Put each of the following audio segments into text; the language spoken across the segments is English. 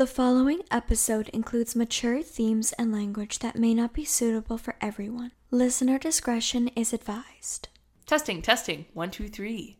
The following episode includes mature themes and language that may not be suitable for everyone. Listener discretion is advised. Testing, testing. One, two, three.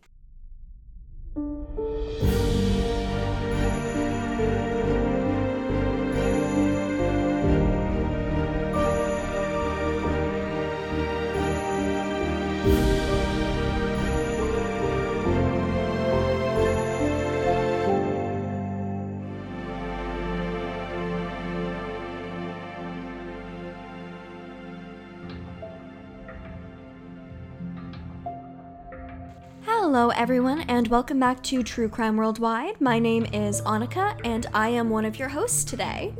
Hello, everyone, and welcome back to True Crime Worldwide. My name is Anakha, and I am one of your hosts today.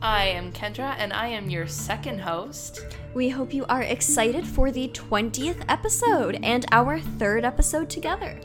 I am Kendra, and I am your second host. We hope you are excited for the 20th episode and our third episode together.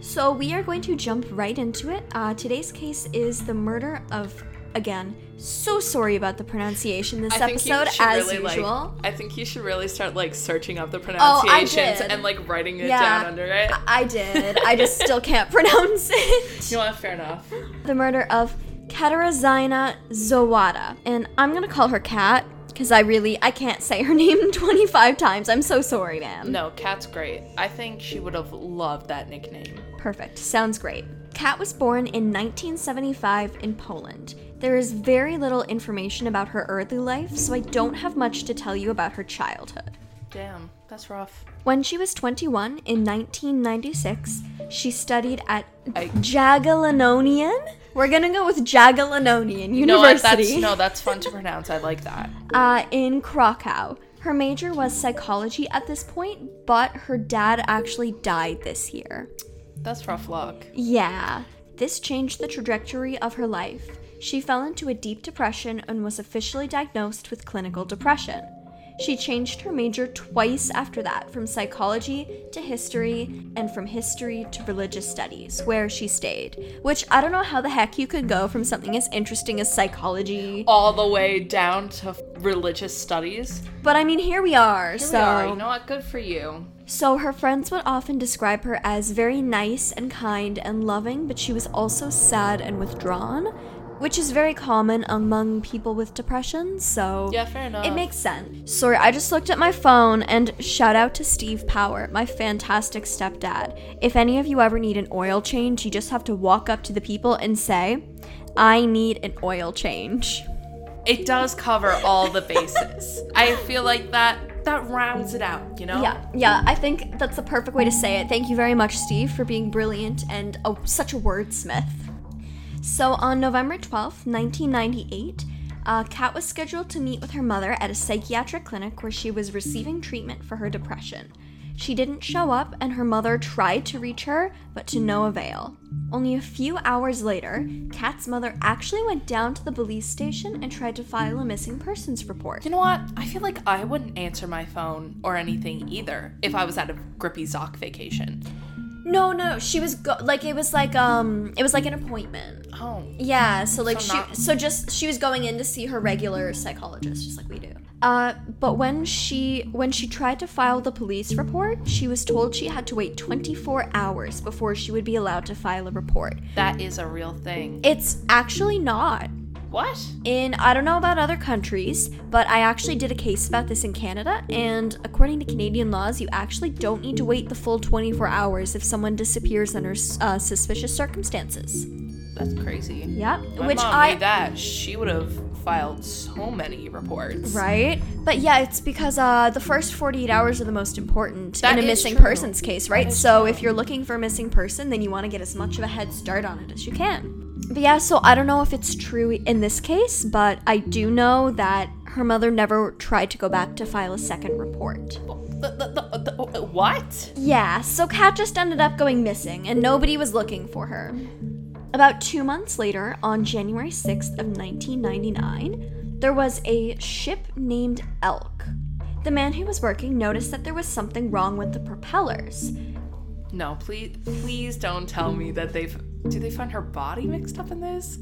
So, we are going to jump right into it. Uh, today's case is the murder of, again, so sorry about the pronunciation this I episode, as really, usual. Oh, I think you should really start like searching up the oh, pronunciations did. and like writing it Yeah. down under it. I did. I just still can't pronounce it. You know what? Fair enough. the murder of Katarzyna Zowada. And I'm gonna call her Kat because I really I can't say her name 25 times. I'm so sorry, man. No, Kat's great. I think she would have loved that nickname. Perfect. Sounds great. Kat was born in 1975 in Poland. There is very little information about her early life, so I don't have much to tell you about her childhood. Damn, that's rough. When she was 21 in 1996, she studied at I- Jagiellonian. We're gonna go with Jagiellonian No, University. that's no, that's fun to pronounce. I like that. uh, in Krakow. Her major was psychology at this point, but her dad actually died this year. That's rough luck. Yeah, this changed the trajectory of her life. She fell into a deep depression and was officially diagnosed with clinical depression. She changed her major twice after that, from psychology to history, and from history to religious studies, where she stayed. Which I don't know how the heck you could go from something as interesting as psychology. All the way down to religious studies. But I mean, here we are, Here so. we are. You know what? Good for you. So, her friends would often describe her as very nice and kind and loving, but she was also sad and withdrawn, which is very common among people with depression, so. Yeah, fair enough. It makes sense. Sorry, I just looked at my phone and shout out to Steve Power, my fantastic stepdad. If any of you ever need an oil change, you just have to walk up to the people and say, I need an oil change. it does cover all the bases. I feel like that that rounds it out, you know? Yeah, yeah, I think that's the perfect way to say it. Thank you very much, Steve, for being brilliant and oh, such a wordsmith. So, on November 12th, 1998, uh, Kat was scheduled to meet with her mother at a psychiatric clinic where she was receiving treatment for her depression. She didn't show up, and her mother tried to reach her, but to no avail. Only a few hours later, Kat's mother actually went down to the police station and tried to file a missing persons report. You know what? I feel like I wouldn't answer my phone or anything either if I was at a Grippy Sock vacation. No, no, she was go- like it was like um it was like an appointment. Oh. Yeah, so like So she not- so just she was going in to see her regular psychologist just like we do. Uh but when she when she tried to file the police report, she was told she had to wait 24 hours before she would be allowed to file a report. That is a real thing. It's actually not. What? In I don't know about other countries, but I actually did a case about this in Canada, and according to Canadian laws, you actually don't need to wait the full 24 hours if someone disappears under uh, suspicious circumstances. That's crazy. Yeah, My which mom I made that. She would have filed so many reports. right, but yeah, it's because uh, the first 48 hours are the most important That in a missing true. persons case, right? So true. if you're looking for a missing person, then you want to get as much of a head start on it as you can. But yeah, so I don't know if it's true in this case, but I do know that her mother never tried to go back to file a second report. The- the- the- the- uh, what? Yeah, so Kat just ended up going missing, and nobody was looking for her. About two months later, on January 6th of 1999, there was a ship named Elk. The man who was working noticed that there was something wrong with the propellers. No, please, please don't tell me that they've. Do they find her body mixed up in this?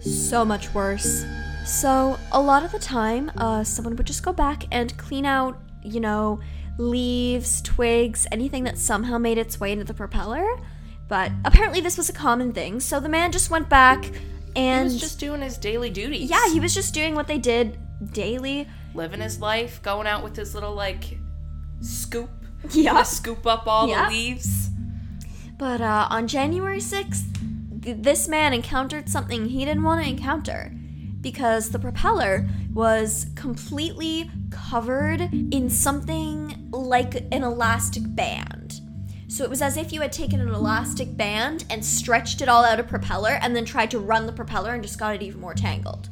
So much worse. So, a lot of the time, uh, someone would just go back and clean out, you know, leaves, twigs, anything that somehow made its way into the propeller. But apparently, this was a common thing, so the man just went back, and. He was just doing his daily duties. yeah, he was just doing what they did daily. living his life, going out with his little like scoop. Yeah. Scoop up all Yeah. the leaves. But uh, on January 6th, th- this man encountered something he didn't want to encounter because the propeller was completely covered in something like an elastic band. So it was as if you had taken an elastic band and stretched it all out of propeller and then tried to run the propeller and just got it even more tangled.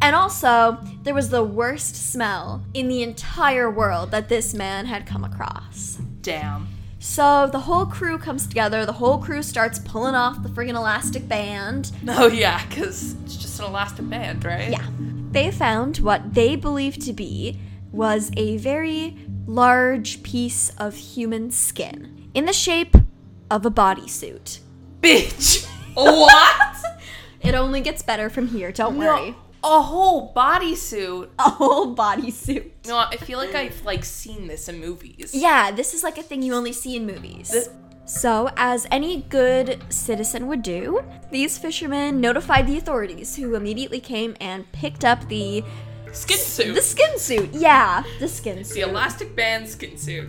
And also, there was the worst smell in the entire world that this man had come across. Damn. So the whole crew comes together, the whole crew starts pulling off the friggin' elastic band. Oh yeah, because it's just an elastic band, right? Yeah. They found what they believed to be was a very large piece of human skin in the shape of a bodysuit. Bitch. what? It only gets better from here, don't worry. A whole bodysuit. A whole bodysuit. Know, I feel like I've like seen this in movies. Yeah, this is like a thing you only see in movies. This- so, as any good citizen would do, these fishermen notified the authorities, who immediately came and picked up the Skin suit. the skin suit. Yeah, the skin suit. The elastic band skin suit.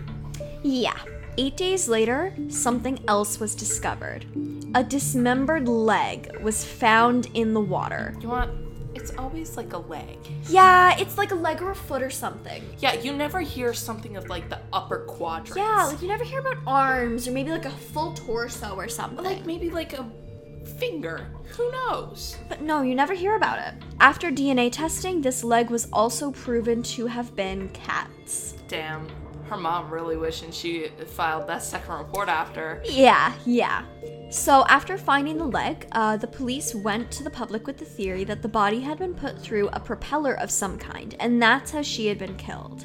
Yeah. Eight days later, something else was discovered. A dismembered leg was found in the water. You want? It's always like a leg. Yeah, it's like a leg or a foot or something. Yeah, you never hear something of like the upper quadrant. Yeah, like you never hear about arms or maybe like a full torso or something. like maybe like a finger. Who knows? But no, you never hear about it. After DNA testing, this leg was also proven to have been Kat's. Damn. Her mom really wishing she filed that second report after. Yeah, yeah. So, after finding the leg, uh, the police went to the public with the theory that the body had been put through a propeller of some kind, and that's how she had been killed.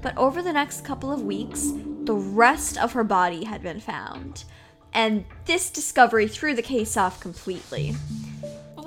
But over the next couple of weeks, the rest of her body had been found. And this discovery threw the case off completely.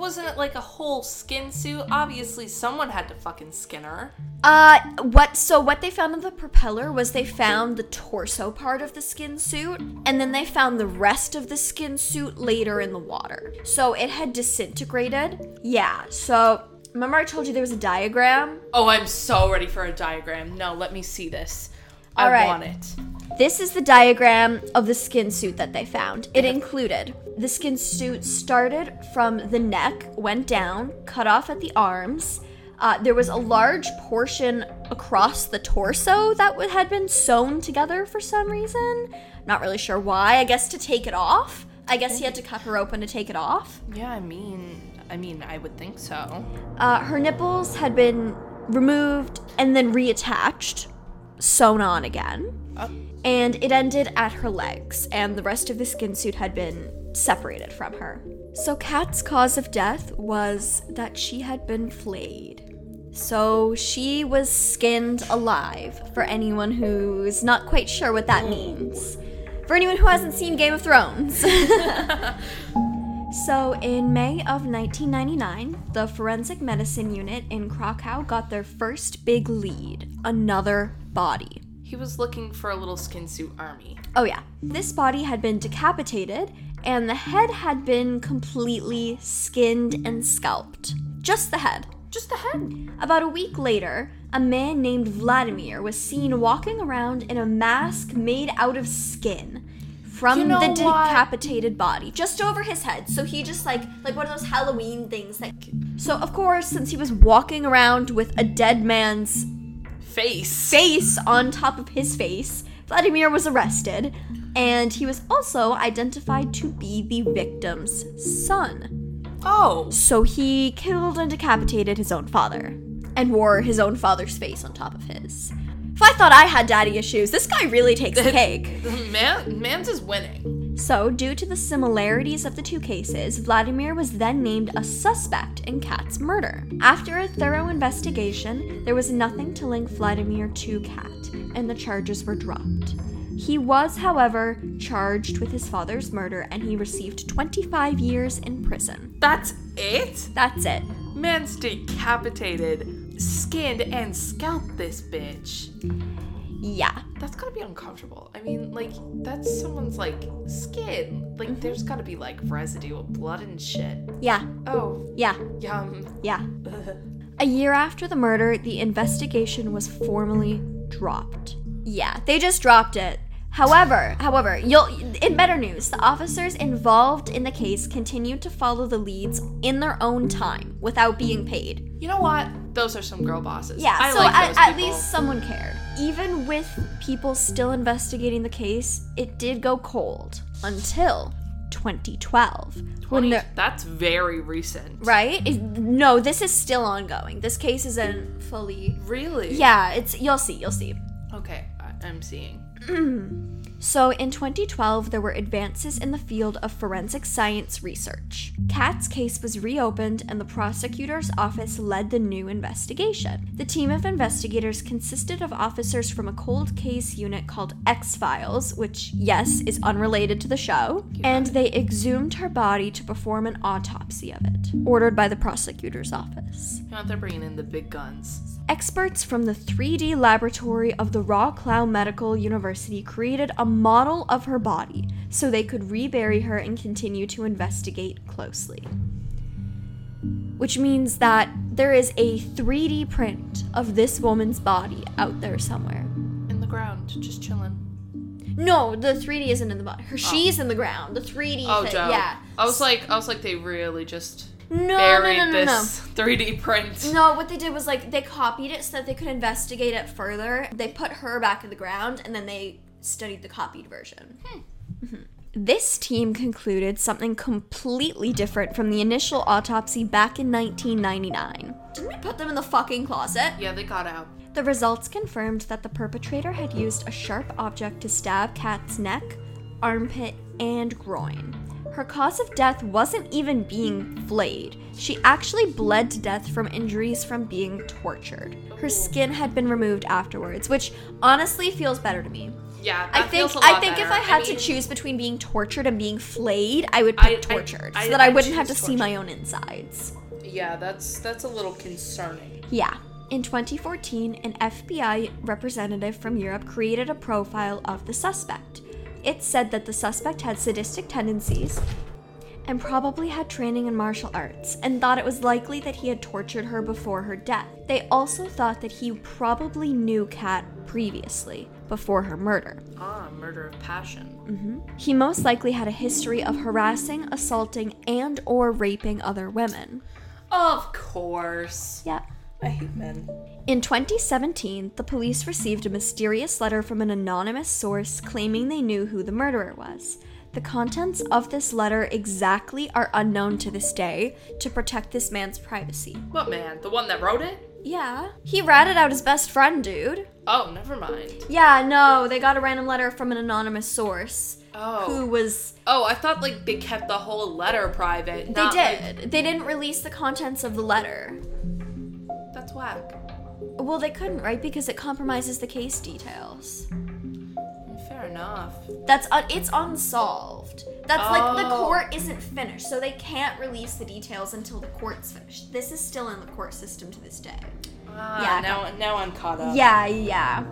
Wasn't it like a whole skin suit? Obviously, someone had to fucking skin her. Uh, what? So what they found in the propeller was they found the torso part of the skin suit, and then they found the rest of the skin suit later in the water. So it had disintegrated. Yeah. So remember I told you there was a diagram. Oh, I'm so ready for a diagram. No, let me see this. I All right. want it. This is the diagram of the skin suit that they found. It included the skin suit started from the neck, went down, cut off at the arms. Uh, there was a large portion across the torso that w- had been sewn together for some reason. Not really sure why. I guess to take it off. I guess he had to cut her open to take it off. Yeah, I mean, I mean, I would think so. Uh, her nipples had been removed and then reattached, sewn on again. And it ended at her legs, and the rest of the skin suit had been separated from her. So, Kat's cause of death was that she had been flayed. So, she was skinned alive, for anyone who's not quite sure what that means. For anyone who hasn't seen Game of Thrones. So, in May of 1999, the Forensic Medicine Unit in Krakow got their first big lead another body. He was looking for a little skin suit army. Oh, yeah. This body had been decapitated, and the head had been completely skinned and scalped. Just the head. Just the head. About a week later, a man named Vladimir was seen walking around in a mask made out of skin from You know the what? decapitated body, just over his head. So he just like like one of those Halloween things that So of course, since he was walking around with a dead man's Face. face on top of his face, Vladimir was arrested, and he was also identified to be the victim's son. Oh. So he killed and decapitated his own father and wore his own father's face on top of his. If I thought I had daddy issues, this guy really takes the cake. Man, man's is winning. So, due to the similarities of the two cases, Vladimir was then named a suspect in Kat's murder. After a thorough investigation, there was nothing to link Vladimir to Kat, and the charges were dropped. He was, however, charged with his father's murder and he received 25 years in prison. That's it? That's it. Man's decapitated, skinned, and scalped this bitch. Yeah. That's gotta be uncomfortable. I mean, like, that's someone's, like, skin. Like, mm-hmm. there's gotta be, like, residue of blood and shit. Yeah. Oh, Yeah. yum. Yeah. A year after the murder, the investigation was formally dropped. Yeah, they just dropped it. However, however, you'll in better news, the officers involved in the case continued to follow the leads in their own time without being paid. You know what? Those are some girl bosses. Yeah, I so like at, at least someone cared. Even with people still investigating the case, it did go cold until 2012. 20 the- that's very recent. right? It- no, this is still ongoing. This case isn't fully Really? Yeah, it's you'll see, you'll see. Okay, I, I'm seeing. So in 2012, there were advances in the field of forensic science research. Kat's case was reopened and the prosecutor's office led the new investigation. The team of investigators consisted of officers from a cold case unit called X Files, which, yes, is unrelated to the show, and they exhumed her body to perform an autopsy of it, ordered by the prosecutor's office. You know, they're bringing in the big guns. Experts from the 3D laboratory of the Wroclaw Medical University created a model of her body so they could rebury her and continue to investigate closely. Which means that there is a 3D print of this woman's body out there somewhere. In the ground, just chilling. No, the 3D isn't in the body. Her oh. she's in the ground. The 3D Oh, thing, yeah. I was like, I was like, they really just No, no, buried no, no, no. this 3D print. No, what they did was like they copied it so that they could investigate it further. They put her back in the ground and then they studied the copied version. Mhm. This team concluded something completely different from the initial autopsy back in 1999. Didn't we put them in the fucking closet? Yeah, they got out. The results confirmed that the perpetrator had used a sharp object to stab Kat's neck, armpit, and groin. Her cause of death wasn't even being flayed. She actually bled to death from injuries from being tortured. Her skin had been removed afterwards, which honestly feels better to me. Yeah, I think I think if. I had mean, to choose between being tortured and being flayed, I would pick I- I- tortured I- so that I I wouldn't have to choose see my own insides. Yeah, that's that's a little concerning. Yeah. In 2014, an FBI representative from Europe created a profile of the suspect. It said that the suspect had sadistic tendencies and probably had training in martial arts, and thought it was likely that he had tortured her before her death. They also thought that he probably knew Kat previously, before her murder. Ah, murder of passion. Mhm. He most likely had a history of harassing, assaulting, and or raping other women. Of course. Yeah. I hate men. In 2017, the police received a mysterious letter from an anonymous source claiming they knew who the murderer was. The contents of this letter exactly are unknown to this day to protect this man's privacy. What man? The one that wrote it? Yeah. He ratted out his best friend, dude. Oh, never mind. Yeah, no, they got a random letter from an anonymous source Oh. who was. Oh, I thought like they kept the whole letter private. They not, like- did. They didn't release the contents of the letter. that's whack. Well, they couldn't, right? Because it compromises the case details. Fair enough. That's un- it's unsolved. That's like the Oh. court isn't finished, so they can't release the details until the court's finished. This is still in the court system to this day. Ah, Yeah, now now I'm caught up. Yeah, yeah,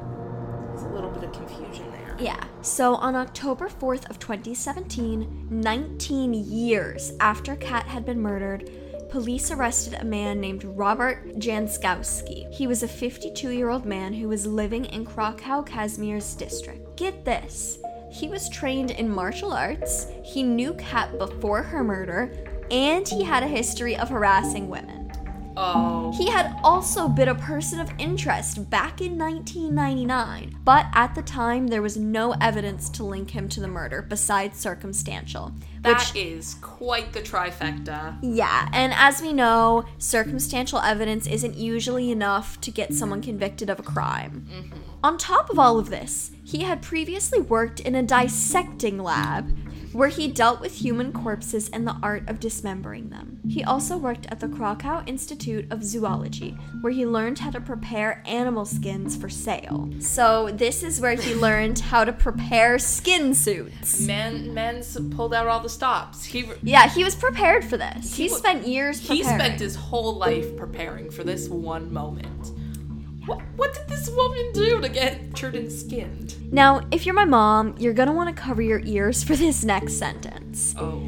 There's a little bit of confusion there. yeah. So on October 4th of 2017, 19 years after Kat had been murdered, police arrested a man named Robert Janczewski. He was a 52-year-old man who was living in Krakow, Kazimierz district. Get this. He was trained in martial arts, he knew Kat before her murder, and he had a history of harassing women. Oh. He had also been a person of interest back in 1999, but at the time there was no evidence to link him to the murder besides circumstantial. That which, is quite the trifecta. yeah, and as we know, circumstantial evidence isn't usually enough to get someone convicted of a crime. Mm-hmm. On top of all of this, he had previously worked in a dissecting lab where he dealt with human corpses and the art of dismembering them. He also worked at the Krakow Institute of Zoology, where he learned how to prepare animal skins for sale. So, this is where he learned how to prepare skin suits. Man, man's pulled out all the stops. He Yeah, he was prepared for this. He, wa- spent years he spent his whole life preparing for this one moment. What, what did this woman do to get Jordan skinned? Now, if you're my mom, you're gonna want to cover your ears for this next sentence. Oh.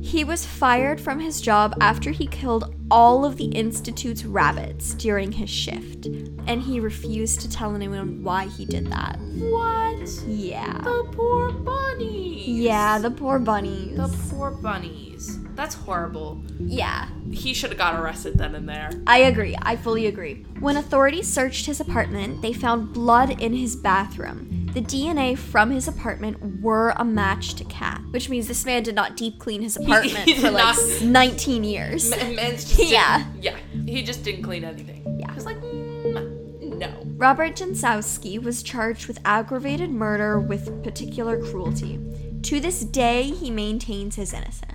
He was fired from his job after he killed all of the Institute's rabbits during his shift, and he refused to tell anyone why he did that. What? Yeah. The poor bunnies. Yeah, the poor bunnies. The poor bunnies. That's horrible. yeah, He should have got arrested then and there. I agree. I fully agree. When authorities searched his apartment, they found blood in his bathroom. The DNA from his apartment were a match to Kat, which means this man did not deep clean his apartment for like not- 19 years. Man, man's just Yeah. yeah. He just didn't clean anything. Yeah. He was like, mm, no. Robert Janczewski was charged with aggravated murder with particular cruelty. To this day, he maintains his innocence.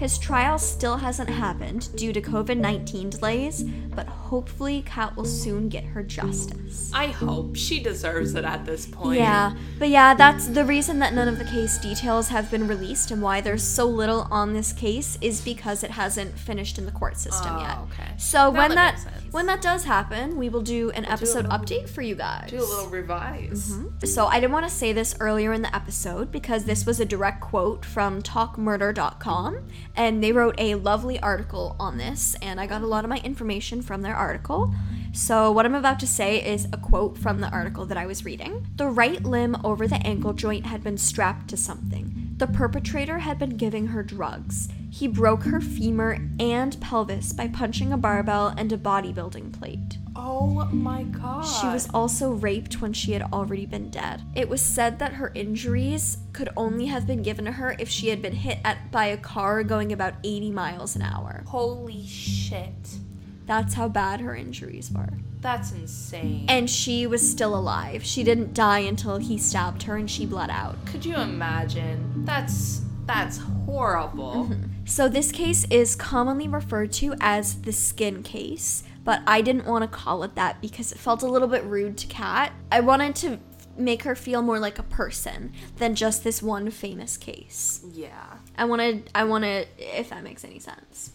His trial still hasn't happened due to COVID 19 delays, but hopefully, Kat will soon get her justice. I hope she deserves it at this point. Yeah, but yeah, that's the reason that none of the case details have been released and why there's so little on this case is because it hasn't finished in the court system Oh, yet. okay. So That when that. When that does happen, we will do an episode little- update for you guys. Do a little revise. Mm-hmm. So I didn't want to say this earlier in the episode because this was a direct quote from talkmurder.com and they wrote a lovely article on this and I got a lot of my information from their article. So what I'm about to say is a quote from the article that I was reading. The right limb over the ankle joint had been strapped to something. The perpetrator had been giving her drugs. He broke her femur and pelvis by punching a barbell and a bodybuilding plate. Oh my god. She was also raped when she had already been dead. It was said that her injuries could only have been given to her if she had been hit at, by a car going about 80 miles an hour. Holy shit. That's how bad her injuries were. That's insane. And she was still alive. She didn't die until he stabbed her and she bled out. Could you imagine? That's that's horrible. Mm-hmm. So, this case is commonly referred to as the skin case, but I didn't want to call it that because it felt a little bit rude to Kat. I wanted to make her feel more like a person than just this one famous case. Yeah. I wanted, I wanted, if that makes any sense.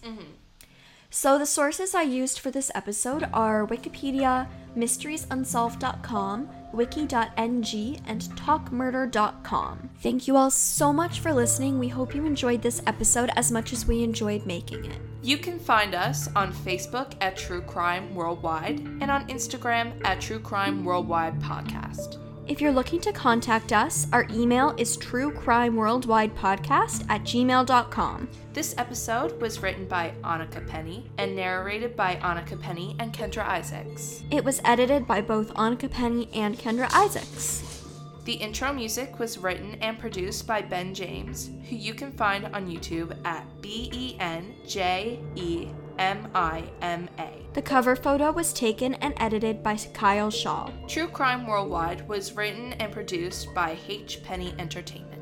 So the sources I used for this episode are Wikipedia, mysteriesunsolved.com, wiki.ng, and talkmurder.com. Thank you all so much for listening. We hope you enjoyed this episode as much as we enjoyed making it. You can find us on Facebook at True Crime Worldwide and on Instagram at True Crime Worldwide Podcast. If you're looking to contact us, our email is truecrimeworldwidepodcast at gmail.com. This episode was written by Anakha Penny and narrated by Anakha Penny and Kendra Isaacs. It was edited by both Anakha Penny and Kendra Isaacs. The intro music was written and produced by Ben James, who you can find on YouTube at B E N J E M I M A. The cover photo was taken and edited by Kyle Shaw. True Crime Worldwide was written and produced by H. Penny Entertainment.